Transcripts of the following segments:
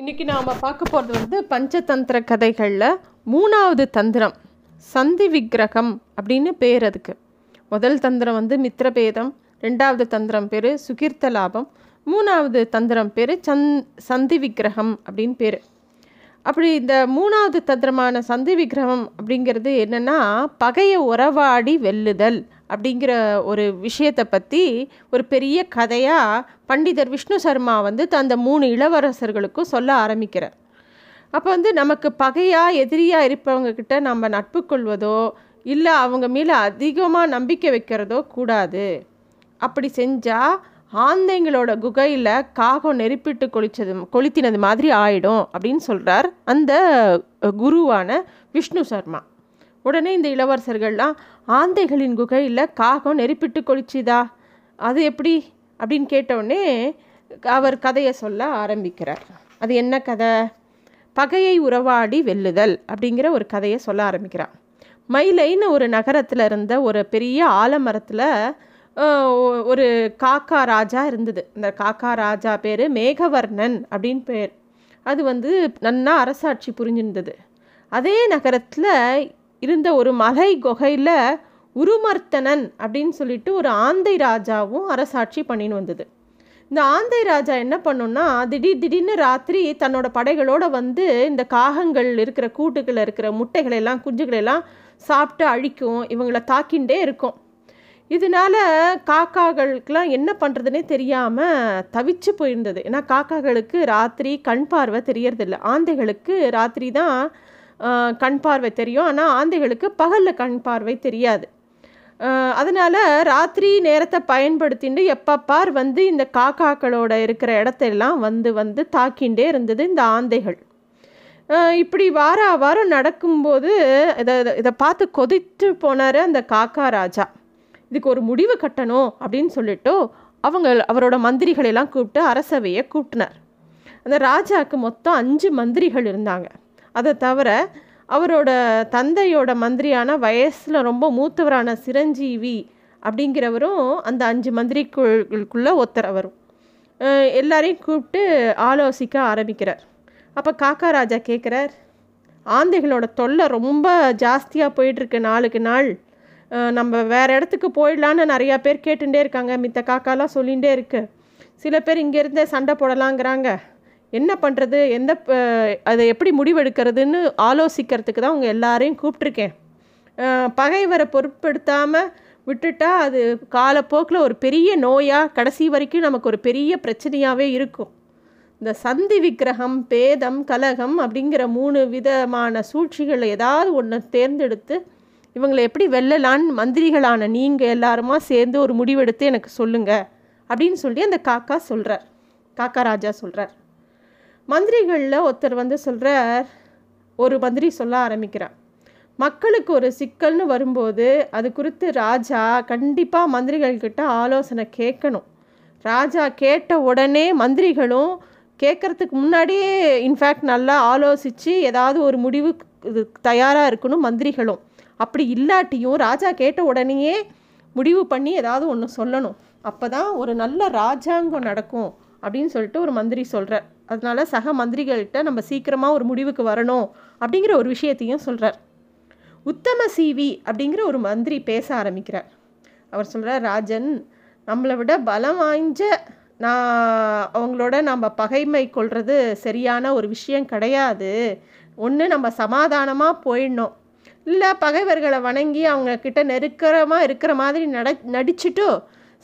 இன்றைக்கி நாம் பார்க்க போகிறது வந்து பஞ்சதந்திர கதைகளில் மூணாவது தந்திரம் சந்தி விக்கிரகம் அப்படின்னு பேர் அதுக்கு. முதல் தந்திரம் வந்து மித்திரபேதம் ரெண்டாவது தந்திரம் பேர் சுகீர்த்த லாபம் மூணாவது தந்திரம் பேர் சந் சந்தி விக்கிரகம் அப்படின்னு பேர். அப்படி இந்த மூணாவது தந்திரமான சந்தி விக்கிரகம் அப்படிங்கிறது என்னென்னா பகையை உறவாடி வெல்லுதல் அப்படிங்கிற ஒரு விஷயத்தை பற்றி ஒரு பெரிய கதையாக பண்டிதர் விஷ்ணு சர்மா வந்து அந்த மூணு இளவரசர்களுக்கும் சொல்ல ஆரம்பிக்கிறார். அப்போ வந்து நமக்கு பகையாக எதிரியாக இருப்பவங்கக்கிட்ட நம்ம நட்பு கொள்வதோ இல்லை அவங்க மேலே அதிகமாக நம்பிக்கை வைக்கிறதோ கூடாது. அப்படி செஞ்சால் ஆந்தைங்களோட குகையில் காகம் நெருப்பிட்டு கொளிச்சது கொளுத்தினது மாதிரி ஆயிடும் அப்படின்னு சொல்கிறார் அந்த குருவான விஷ்ணு சர்மா. உடனே இந்த இளவரசர்கள்லாம் ஆந்தைகளின் குகையில் காகம் நெருப்பிட்டு கொளிச்சுதா? அது எப்படி? அப்படின்னு கேட்டவுடனே அவர் கதையை சொல்ல ஆரம்பிக்கிறார். அது என்ன கதை? பகையை உறவாடி வெல்லுதல் அப்படிங்கிற ஒரு கதையை சொல்ல ஆரம்பிக்கிறார். மயிலைன்னு ஒரு நகரத்தில் இருந்த ஒரு பெரிய ஆலமரத்தில் ஒரு காக்கா ராஜா இருந்தது. இந்த காக்கா ராஜா பேர் மேகவர்ணன் அப்படின்னு பேர். அது வந்து நன்னா அரசாட்சி புரிஞ்சிருந்தது. அதே நகரத்தில் இருந்த ஒரு மலை குகையில் உருமர்த்தனன் அப்படின்னு சொல்லிட்டு ஒரு ஆந்தை ராஜாவும் அரசாட்சி பண்ணின்னு வந்தது. இந்த ஆந்தை ராஜா என்ன பண்ணுன்னா திடீர் திடீர்னு ராத்திரி தன்னோட படைகளோடு வந்து இந்த காகங்கள் இருக்கிற கூட்டுகளில் இருக்கிற முட்டைகளெல்லாம் குஞ்சுகளெல்லாம் சாப்பிட்டு அழிக்கும் இவங்களை தாக்கிண்டே இருக்கும். இதனால காக்காக்களுக்கெலாம் என்ன பண்ணுறதுனே தெரியாமல் தவிச்சு போயிருந்தது. ஏன்னா காக்காக்களுக்கு ராத்திரி கண் பார்வை தெரியறதில்ல. ஆந்தைகளுக்கு ராத்திரி தான் கண் பார்வை தெரியும். ஆனால் ஆந்தைகளுக்கு பகலில் கண் பார்வை தெரியாது. அதனால் ராத்திரி நேரத்தை பயன்படுத்திட்டு எப்பப்பார் வந்து இந்த காக்காக்களோட இருக்கிற இடத்தெல்லாம் வந்து வந்து தாக்கிண்டே இருந்தது இந்த ஆந்தைகள். இப்படி வார வாரம் நடக்கும்போது இதை இதை பார்த்து கொதித்து போனார் அந்த காக்கா ராஜா. இதுக்கு ஒரு முடிவு கட்டணும் அப்படின்னு சொல்லிட்டு அவங்க அவரோட மந்திரிகளெல்லாம் கூப்பிட்டு அரசவையை கூப்பிட்டினார் அந்த ராஜாவுக்கு மொத்தம் அஞ்சு மந்திரிகள் இருந்தாங்க. அதை தவிர அவரோட தந்தையோட மந்திரியான வயசில் ரொம்ப மூத்தவரான சிரஞ்சீவி அப்படிங்கிறவரும் அந்த அஞ்சு மந்திரிக்குள்ளுக்குள்ளே ஒருத்தர் வரும் எல்லாரையும் கூப்பிட்டு ஆலோசிக்க ஆரம்பிக்கிறார். அப்போ காக்கா ராஜா கேட்குறார் ஆந்தைகளோட தொல்லை ரொம்ப ஜாஸ்தியாக போயிட்டுருக்கு நாளுக்கு நாள். நம்ம வேறு இடத்துக்கு போயிடலான்னு நிறையா பேர் கேட்டுகிட்டே இருக்காங்க. மித்த காக்காலாம் சொல்லிகிட்டே இருக்குது சில பேர் இங்கேருந்தே சண்டை போடலாங்கிறாங்க. என்ன பண்ணுறது எந்த அதை எப்படி முடிவெடுக்கிறதுன்னு ஆலோசிக்கிறதுக்கு தான் உங்கள் எல்லாரையும் கூப்பிட்ருக்கேன் பகைவரை பொருட்படுத்தாமல் விட்டுட்டா அது காலப்போக்கில் ஒரு பெரிய நோயாக கடைசி வரைக்கும் நமக்கு ஒரு பெரிய பிரச்சனையாகவே இருக்கும். இந்த சந்தி விக்கிரகம் பேதம் கலகம் அப்படிங்கிற மூணு விதமான சூழ்ச்சிகளை ஏதாவது ஒன்று தேர்ந்தெடுத்து இவங்களை எப்படி வெல்லலான்னு மந்திரிகளான நீங்கள் எல்லாருமா சேர்ந்து ஒரு முடிவெடுத்து எனக்கு சொல்லுங்கள் அப்படின்னு சொல்லி அந்த காக்கா சொல்கிறார் காக்கா ராஜா சொல்கிறார் மந்திரிகளில் ஒருத்தர் வந்து சொல்கிறார் ஒரு மந்திரி சொல்ல ஆரம்பிக்கிறார். மக்களுக்கு ஒரு சிக்கல்னு வரும்போது அது குறித்து ராஜா கண்டிப்பாக மந்திரிகள்கிட்ட ஆலோசனை கேட்கணும். ராஜா கேட்ட உடனே மந்திரிகளும் கேட்குறதுக்கு முன்னாடியே இன்ஃபேக்ட் நல்லா ஆலோசித்து ஏதாவது ஒரு முடிவு இது தயாராக இருக்கணும் மந்திரிகளும். அப்படி இல்லாட்டியும் ராஜா கேட்ட உடனேயே முடிவு பண்ணி ஏதாவது ஒன்று சொல்லணும். அப்போ தான் ஒரு நல்ல ராஜாங்கம் நடக்கும் அப்படின்னு சொல்லிட்டு ஒரு மந்திரி சொல்கிறார் அதனால சக மந்திரிகள்கிட்ட நம்ம சீக்கிரமாக ஒரு முடிவுக்கு வரணும் அப்படிங்கிற ஒரு விஷயத்தையும் சொல்கிறார் உத்தம சிவி அப்படிங்கிற ஒரு மந்திரி பேச ஆரம்பிக்கிறார். அவர் சொல்கிறார் ராஜன் நம்மளை விட பலம் வாய்ஞ்ச நான் அவங்களோட நம்ம பகைமை கொள்வது சரியான ஒரு விஷயம் கிடையாது. ஒன்று நம்ம சமாதானமாக போயிடணும். இல்லை பகைவர்களை வணங்கி அவங்கக்கிட்ட நெருக்கிறமாக நெருக்கரமாக இருக்கிற மாதிரி நட நடிச்சுட்டு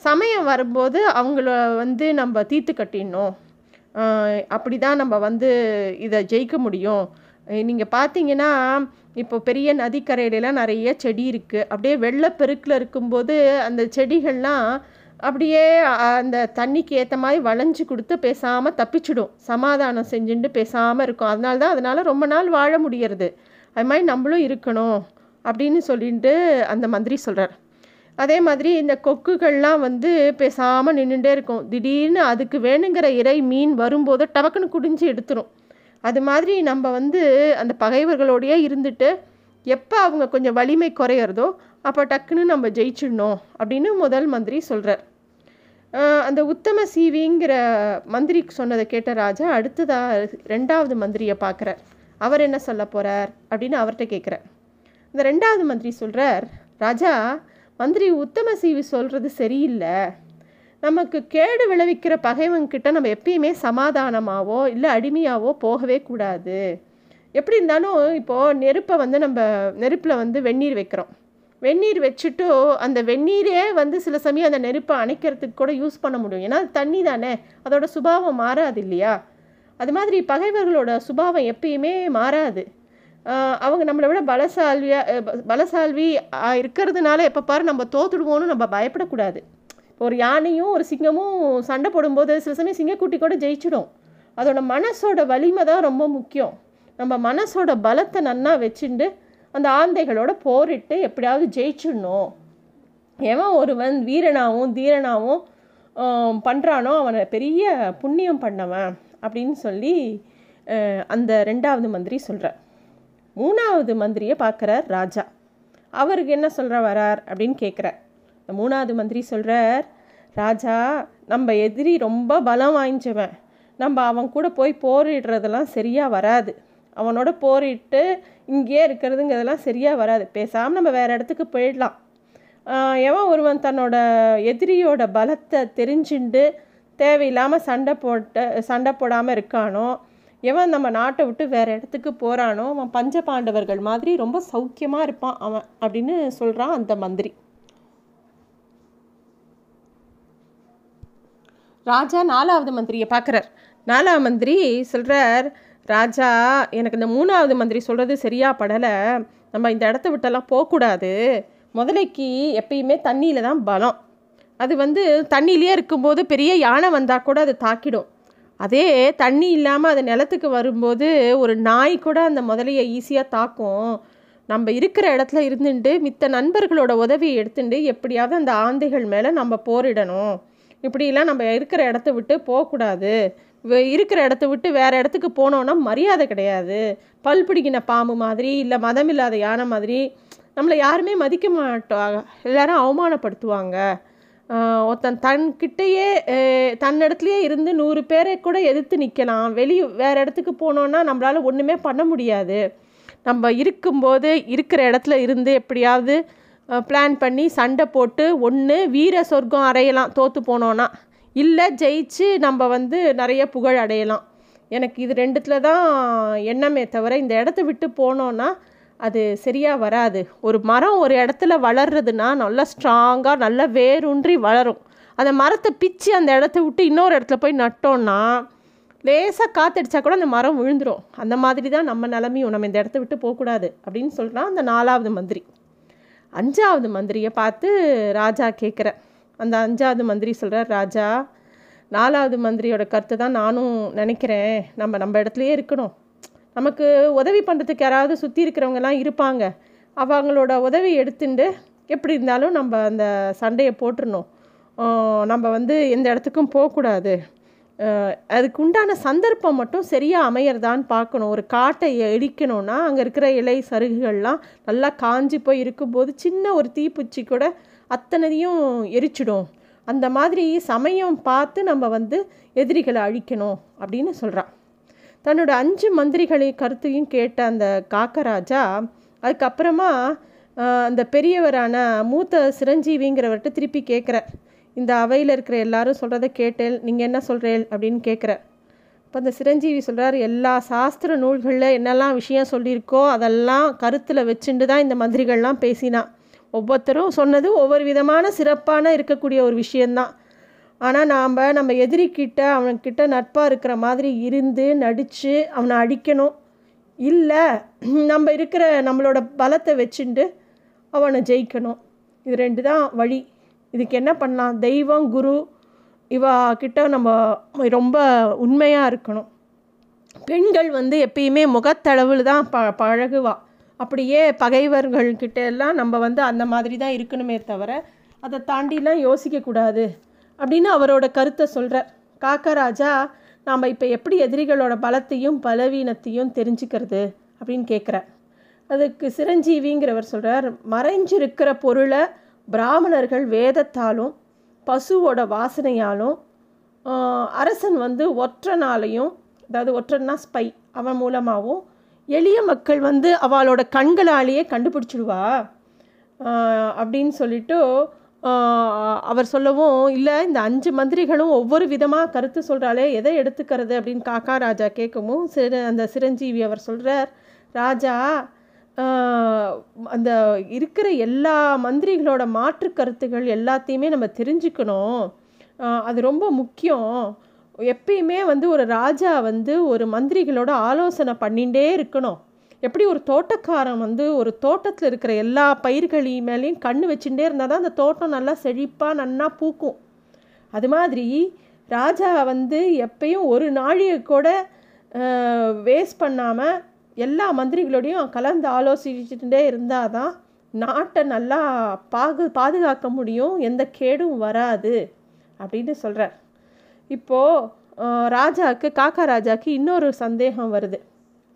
சமயம் வரும்போது அவங்கள வந்து நம்ம தீர்த்து கட்டிடணும். அப்படி தான் நம்ம வந்து இதை ஜெயிக்க முடியும். நீங்கள் பார்த்தீங்கன்னா இப்போ பெரிய நதிக்கரையிலலாம் நிறைய செடி இருக்குது அப்படியே வெள்ளப்பெருக்கில் இருக்கும்போது அந்த செடிகள்லாம் அப்படியே அந்த தண்ணிக்கு ஏற்ற மாதிரி வளைஞ்சு கொடுத்து பேசாமல் தப்பிச்சிடும். சமாதானம் செஞ்சுட்டு பேசாமல் இருக்கும். அதனால தான் அதனால் ரொம்ப நாள் வாழ முடியறது. அது மாதிரி நம்மளும் இருக்கணும் அப்படின்னு சொல்லிட்டு அந்த மந்திரி சொல்கிறார் அதே மாதிரி இந்த கொக்குகள்லாம் வந்து பேசாமல் நின்றுட்டே இருக்கும். திடீர்னு அதுக்கு வேணுங்கிற இறை மீன் வரும்போது டவக்குன்னு குடிஞ்சு எடுத்துரும். அது மாதிரி நம்ம வந்து அந்த பகைவர்களோடையே இருந்துட்டு எப்போ அவங்க கொஞ்சம் வலிமை குறையிறதோ அப்போ டக்குன்னு நம்ம ஜெயிச்சிடணும் அப்படின்னு முதல் மந்திரி சொல்கிறார் அந்த உத்தம சீவிங்கிற மந்திரி சொன்னதை கேட்ட ராஜா அடுத்ததாக ரெண்டாவது மந்திரியை பார்க்குறார் அவர் என்ன சொல்ல போகிறார் அப்படின்னு அவர்கிட்ட கேட்குறார் இந்த ரெண்டாவது மந்திரி சொல்கிறார் ராஜா மந்திரி உத்தம சீவி சொல்கிறது சரியில்லை. நமக்கு கேடு விளைவிக்கிற பகைவன்கிட்ட நம்ம எப்பயுமே சமாதானமாவோ இல்லை அடிமையாவோ போகவே கூடாது. எப்படி இருந்தாலும் இப்போது நெருப்பை வந்து நம்ம நெருப்பில் வந்து வெந்நீர் வைக்கிறோம். வெந்நீர் வச்சுட்டு அந்த வெந்நீரே வந்து சில சமயம் அந்த நெருப்பை அணைக்கிறதுக்கு கூட யூஸ் பண்ண முடியும். ஏன்னா தண்ணி தானே அதோட சுபாவம் மாறாது இல்லையா? அது மாதிரி பகைவர்களோட சுபாவம் எப்பயுமே மாறாது. அவங்க நம்மளை விட பலசால்வியாக பலசால்வி இருக்கிறதுனால எப்போ பாரு நம்ம தோத்துடுவோன்னு நம்ம பயப்படக்கூடாது. ஒரு யானையும் ஒரு சிங்கமும் சண்டை போடும்போது சில சமயம் சிங்கக்குட்டி கூட ஜெயிச்சிடும். அதோட மனசோட வலிமை தான் ரொம்ப முக்கியம். நம்ம மனசோட பலத்தை நன்னா வச்சுண்டு அந்த ஆந்தைகளோட போரிட்டு எப்படியாவது ஜெயிச்சிடணும். எவன் ஒருவன் வீரனாகவும் தீரனாகவும் பண்ணுறானோ அவனை பெரிய புண்ணியம் பண்ணவன் அப்படின்னு சொல்லி அந்த ரெண்டாவது மந்திரி சொல்கிறார் மூணாவது மந்திரியை பார்க்குறார் ராஜா. அவருக்கு என்ன சொல்கிற வரார் அப்படின்னு கேட்குறார். இந்த மூணாவது மந்திரி சொல்கிறார் ராஜா நம்ம எதிரி ரொம்ப பலம் வாய்ஞ்சவன். நம்ம அவன் கூட போய் போரிடுறதெல்லாம் சரியாக வராது. அவனோட போரிட்டு இங்கேயே இருக்கிறதுங்கிறதெல்லாம் சரியாக வராது. பேசாமல் நம்ம வேறு இடத்துக்கு போயிடலாம். எவன் ஒருவன் தன்னோட எதிரியோட பலத்தை தெரிஞ்சுண்டு தேவையில்லாமல் சண்டை போட்ட சண்டை போடாமல் இருக்கானோ எவன் நம்ம நாட்டை விட்டு வேறு இடத்துக்கு போகிறானோ அவன் பஞ்ச பாண்டவர்கள் மாதிரி ரொம்ப சௌக்கியமாக இருப்பான் அவன் அப்படின்னு சொல்கிறான் அந்த மந்திரி. ராஜா நாலாவது மந்திரியை பார்க்குறார். நாலாவது மந்திரி சொல்கிறார் ராஜா எனக்கு இந்த மூணாவது மந்திரி சொல்கிறது சரியா படலை. நம்ம இந்த இடத்த விட்டெல்லாம் போகக்கூடாது. முதலைக்கு எப்பயுமே தண்ணியில் தான் பலம். அது வந்து தண்ணியிலே இருக்கும்போது பெரிய யானை வந்தால் கூட அது தாக்கிடும். அதே தண்ணி இல்லாமல் அது நிலத்துக்கு வரும்போது ஒரு நாய் கூட அந்த முதலையை ஈஸியாக தாக்கும். நம்ம இருக்கிற இடத்துல இருந்துட்டு மித்த நண்பர்களோட உதவியை எடுத்துட்டு எப்படியாவது அந்த ஆந்தைகள் மேலே நம்ம போரிடணும். இப்படிலாம் நம்ம இருக்கிற இடத்த விட்டு போகக்கூடாது. இருக்கிற இடத்த விட்டு வேறு இடத்துக்கு போனோன்னா மரியாதை கிடையாது. பல் பிடிக்கின பாம்பு மாதிரி இல்லை மதம் இல்லாத யானை மாதிரி நம்மளை யாருமே மதிக்க மாட்டோம். எல்லாரும் அவமானப்படுத்துவாங்க. ஒருத்தன் தன்கிட்டயே அஹ் தன்னிடத்துலயே இருந்து நூறு பேரை கூட எதிர்த்து நிற்கலாம் வெளி வேறு இடத்துக்கு போனோன்னா நம்மளால ஒன்றுமே பண்ண முடியாது. நம்ம இருக்கும்போது இருக்கிற இடத்துல இருந்து எப்படியாவது பிளான் பண்ணி சண்டை போட்டு ஒன்று வீர சொர்க்கம் அடையலாம் தோற்று போனோன்னா இல்லை ஜெயிச்சு நம்ம வந்து நிறைய புகழ் அடையலாம். எனக்கு இது ரெண்டுத்தில் தான் எண்ணமே தவிர இந்த இடத்த விட்டு போனோன்னா அது சரியாக வராது. ஒரு மரம் ஒரு இடத்துல வளர்றதுன்னா நல்லா ஸ்ட்ராங்காக நல்லா வேரூன்றி வளரும். அந்த மரத்தை பிச்சு அந்த இடத்த விட்டு இன்னொரு இடத்துல போய் நட்டோன்னா லேசாக காத்தடிச்சா கூட அந்த மரம் விழுந்துரும். அந்த மாதிரி தான் நம்ம நிலமையும். நம்ம இந்த இடத்த விட்டு போகக்கூடாது அப்படின்னு சொல்கிறான் அந்த நாலாவது மந்திரி. அஞ்சாவது மந்திரியை பார்த்து ராஜா கேட்குற அந்த அஞ்சாவது மந்திரி சொல்கிறார் ராஜா நாலாவது மந்திரியோட கருத்தை தான் நானும் நினைக்கிறேன். நம்ம நம்ம இடத்துலையே இருக்கணும். நமக்கு உதவி பண்ணுறதுக்கு யாராவது சுற்றி இருக்கிறவங்கலாம் இருப்பாங்க. அவங்களோட உதவி எடுத்துட்டு எப்படி இருந்தாலும் நம்ம அந்த சண்டையை போட்டுறணும். நம்ம வந்து எந்த இடத்துக்கும் போகக்கூடாது அதுக்கு உண்டான சந்தர்ப்பம் மட்டும் சரியாக அமையறதான்னு பார்க்கணும். ஒரு காட்டை இடிக்கணும்னா அங்கே இருக்கிற இலை சருகுகள்லாம் நல்லா காஞ்சி போய் இருக்கும்போது சின்ன ஒரு தீப்பூச்சி கூட அத்தனையும் எரிச்சிடும். அந்த மாதிரி சமயம் பார்த்து நம்ம வந்து எதிரிகளை அழிக்கணும் அப்படின்னு சொல்கிறான் தன்னோட அஞ்சு மந்திரிகளை கருத்தையும் கேட்ட அந்த காக்கராஜா அதுக்கப்புறமா அந்த பெரியவரான மூத்த சிரஞ்சீவிங்கிறவர்கிட்ட திருப்பி கேட்குறார் இந்த அவையில் இருக்கிற எல்லாரும் சொல்கிறத கேட்டேன் நீங்கள் என்ன சொல்கிறேன் அப்படின்னு கேட்குறார் இப்போ அந்த சிரஞ்சீவி சொல்கிறார் எல்லா சாஸ்திர நூல்களில் என்னெல்லாம் விஷயம் சொல்லியிருக்கோ அதெல்லாம் கருத்தில் வச்சுட்டு தான் இந்த மந்திரிகள்லாம் பேசினான் ஒவ்வொருத்தரும் சொன்னது ஒவ்வொரு விதமான சிறப்பான இருக்கக்கூடிய ஒரு விஷயந்தான் ஆனால் நாம் நம்ம எதிரிக்கிட்ட அவன்கிட்ட நட்பாக இருக்கிற மாதிரி இருந்து நடித்து அவனை அடிக்கணும். இல்லை நம்ம இருக்கிற நம்மளோட பலத்தை வச்சுண்டு அவனை ஜெயிக்கணும். இது ரெண்டு தான் வழி. இதுக்கு என்ன பண்ணலாம்? தெய்வம் குரு இவா கிட்ட நம்ம ரொம்ப உண்மையாக இருக்கணும். பெண்கள் வந்து எப்பயுமே முகத்தளவில் தான் ப பழகுவா. அப்படியே பகைவர்கள்கிட்ட எல்லாம் நம்ம வந்து அந்த மாதிரி தான் இருக்கணுமே தவிர அதை தாண்டிலாம் யோசிக்கக்கூடாது. அப்படின்னு அவரோட கருத்தை சொல்கிறார் காக்கராஜா நாம் இப்போ எப்படி எதிரிகளோட பலத்தையும் பலவீனத்தையும் தெரிஞ்சுக்கிறது அப்படின்னு கேட்குறார் அதுக்கு சிரஞ்சீவிங்கிறவர் சொல்கிறார் மறைஞ்சிருக்கிற பொருளை பிராமணர்கள் வேதத்தாலும் பசுவோட வாசனையாலும் அரசன் வந்து ஒற்றனாலையும் அதாவது ஒற்றன்னா ஸ்பை அவன் மூலமாகவும் எளிய மக்கள் வந்து அவளோட கண்களாலேயே கண்டுபிடிச்சிடுவா அப்படின்னு சொல்லிட்டு அவர் சொல்லவும் இல்லை இந்த அஞ்சு மந்திரிகளும் ஒவ்வொரு விதமாக கருத்து சொல்கிறாளே எதை எடுத்துக்கிறது? அப்படின்னு காக்கா ராஜா கேட்கவும் சிறு அந்த சிரஞ்சீவி அவர் சொல்கிறார் ராஜா அந்த இருக்கிற எல்லா மந்திரிகளோட மாற்று கருத்துகள் எல்லாத்தையுமே நம்ம தெரிஞ்சுக்கணும். அது ரொம்ப முக்கியம். எப்பயுமே வந்து ஒரு ராஜா வந்து ஒரு மந்திரிகளோட ஆலோசனை பண்ணிகிட்டே இருக்கணும். எப்படி ஒரு தோட்டக்காரன் வந்து ஒரு தோட்டத்தில் இருக்கிற எல்லா பயிர்களையும் மேலேயும் கண் வச்சுட்டே இருந்தால் தான் அந்த தோட்டம் நல்லா செழிப்பாக நன்னா பூக்கும். அது மாதிரி ராஜா வந்து எப்பயும் ஒரு நாழிகை கூட வேஸ்ட் பண்ணாமல் எல்லா மந்திரிகளோடையும் கலந்து ஆலோசிச்சுட்டே இருந்தால் தான் நாட்டை நல்லா பாகு பாதுகாக்க முடியும் எந்த கேடும் வராது அப்படின்னு சொல்கிறார் இப்போது ராஜாவுக்கு காக்கா ராஜாவுக்கு இன்னொரு சந்தேகம் வருது.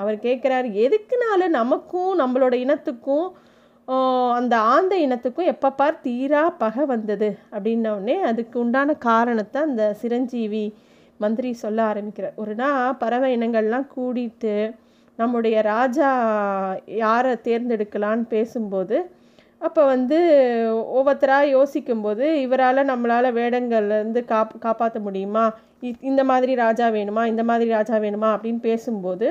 அவர் கேட்குறாரு எதுக்குனால நமக்கும் நம்மளோட இனத்துக்கும் அந்த ஆந்த இனத்துக்கும் எப்போ பார் தீரா பகை வந்தது? அப்படின்னோடனே அதுக்கு உண்டான காரணத்தை அந்த சிரஞ்சீவி மந்திரி சொல்ல ஆரம்பிக்கிறார். ஒரு நாள் பறவை இனங்கள்லாம் கூடிட்டு நம்முடைய ராஜா யாரை தேர்ந்தெடுக்கலான்னு பேசும்போது அப்போ வந்து ஒவ்வொருத்தராக யோசிக்கும்போது இவரால் நம்மளால் வேடங்கள்லேருந்து காப் காப்பாற்ற முடியுமா? இ- இந்த மாதிரி ராஜா வேணுமா? இந்த மாதிரி ராஜா வேணுமா? அப்படின்னு பேசும்போது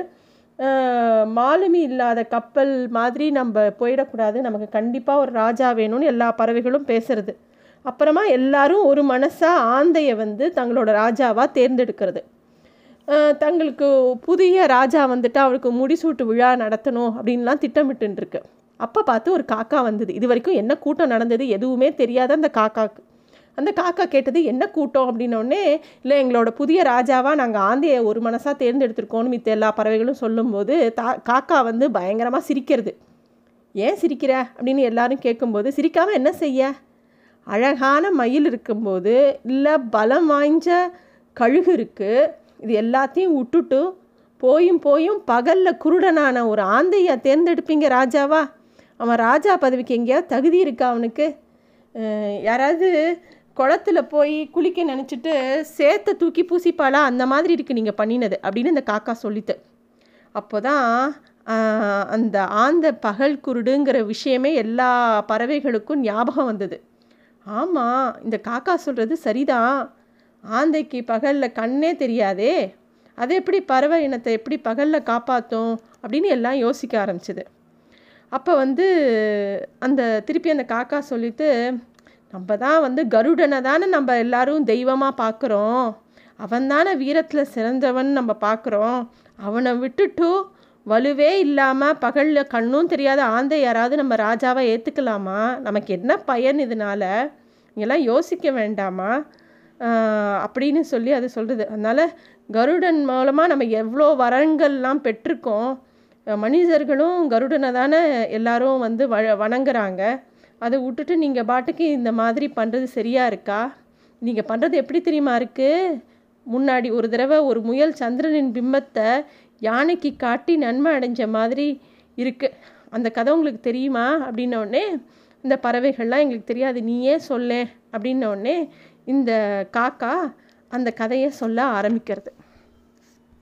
மாலுமி இல்லாத கப்பல் மாதிரி நம்ம போயிடக்கூடாது. நமக்கு கண்டிப்பாக ஒரு ராஜா வேணும்னு எல்லா பறவைகளும் பேசுறது. அப்புறமா எல்லாரும் ஒரு மனசாக ஆந்தையை வந்து தங்களோட ராஜாவாக தேர்ந்தெடுக்கிறது. தங்களுக்கு புதிய ராஜா வந்துட்டு அவருக்கு முடிசூட்டு விழா நடத்தணும் அப்படின்லாம் திட்டமிட்டுருக்கு அப்போ பார்த்து ஒரு காக்கா வந்தது. இது வரைக்கும் என்ன கூட்டம் நடந்தது எதுவுமே தெரியாத அந்த காக்காக்கு. அந்த காக்கா கேட்டது என்ன கூட்டம்? அப்படின்னோடனே இல்லை எங்களோட புதிய ராஜாவாக நாங்கள் ஆந்தையை ஒரு மனசாக தேர்ந்தெடுத்திருக்கோம்னு மித்த எல்லா பறவைகளும் சொல்லும்போது தா காக்கா வந்து பயங்கரமாக சிரிக்கிறது. ஏன் சிரிக்கிற? அப்படின்னு எல்லாரும் கேட்கும்போது சிரிக்காமல் என்ன செய்ய? அழகான மயில் இருக்கும்போது இல்லை பலம் வாய்ஞ்ச கழுகு இருக்குது இது எல்லாத்தையும் விட்டுட்டு போயும் போயும் பகலில் குருடனான ஒரு ஆந்தையை தேர்ந்தெடுப்பீங்க ராஜாவா? அவன் ராஜா பதவிக்கு எங்கேயாவது தகுதி இருக்கா அவனுக்கு? யாராவது குளத்துல போய் குளிக்க நினச்சிட்டு சேத்தை தூக்கி பூசிப்பாளா? அந்த மாதிரி இருக்குது நீங்கள் பண்ணினது அப்படின்னு இந்த காக்கா சொல்லித்து அப்போ தான் அந்த ஆந்த பகல் குருடுங்கிற விஷயமே எல்லா பறவைகளுக்கும் ஞாபகம் வந்தது. ஆமாம் இந்த காக்கா சொல்கிறது சரிதான். ஆந்தைக்கு பகலில் கண்ணே தெரியாதே. அது எப்படி பறவை இனத்தை எப்படி பகலில் காப்பாற்றும் அப்படின்னு எல்லாம் யோசிக்க ஆரம்பிச்சது. அப்போ வந்து அந்த திருப்பி அந்த காக்கா சொல்லிட்டு நம்ம தான் வந்து கருடனை தானே நம்ம எல்லாரும் தெய்வமாக பார்க்குறோம் அவன் தானே வீரத்தில் சிறந்தவன் நம்ம பார்க்குறோம் அவனை விட்டுட்டு வலுவே இல்லாமல் பகலில் கண்ணும் தெரியாத ஆந்தை யாராவது நம்ம ராஜாவை ஏற்றுக்கலாமா நமக்கு என்ன பயன் இதனால? இங்கெல்லாம் யோசிக்க வேண்டாமா? அப்படின்னு சொல்லி அது சொல்கிறது அதனால் கருடன் மூலமாக நம்ம எவ்வளோ வரங்கள்லாம் பெற்றிருக்கோம். மனிதர்களும் கருடனை தானே எல்லாரும் வந்து வ வணங்குறாங்க. அதை விட்டுட்டு நீங்கள் பாட்டுக்கு இந்த மாதிரி பண்ணுறது சரியா இருக்கா? நீங்கள் பண்ணுறது எப்படி தெரியுமா இருக்குது முன்னாடி ஒரு தடவை ஒரு முயல் சந்திரனின் பிம்பத்தை யானைக்கு காட்டி நன்மை அடைஞ்ச மாதிரி இருக்குது அந்த கதை உங்களுக்கு தெரியுமா? அப்படின்னோடனே இந்த பறவைகள்லாம் எங்களுக்கு தெரியாது நீயே சொல்லேன். அப்படின்னோடனே இந்த காக்கா அந்த கதையை சொல்ல ஆரம்பிக்கிறது.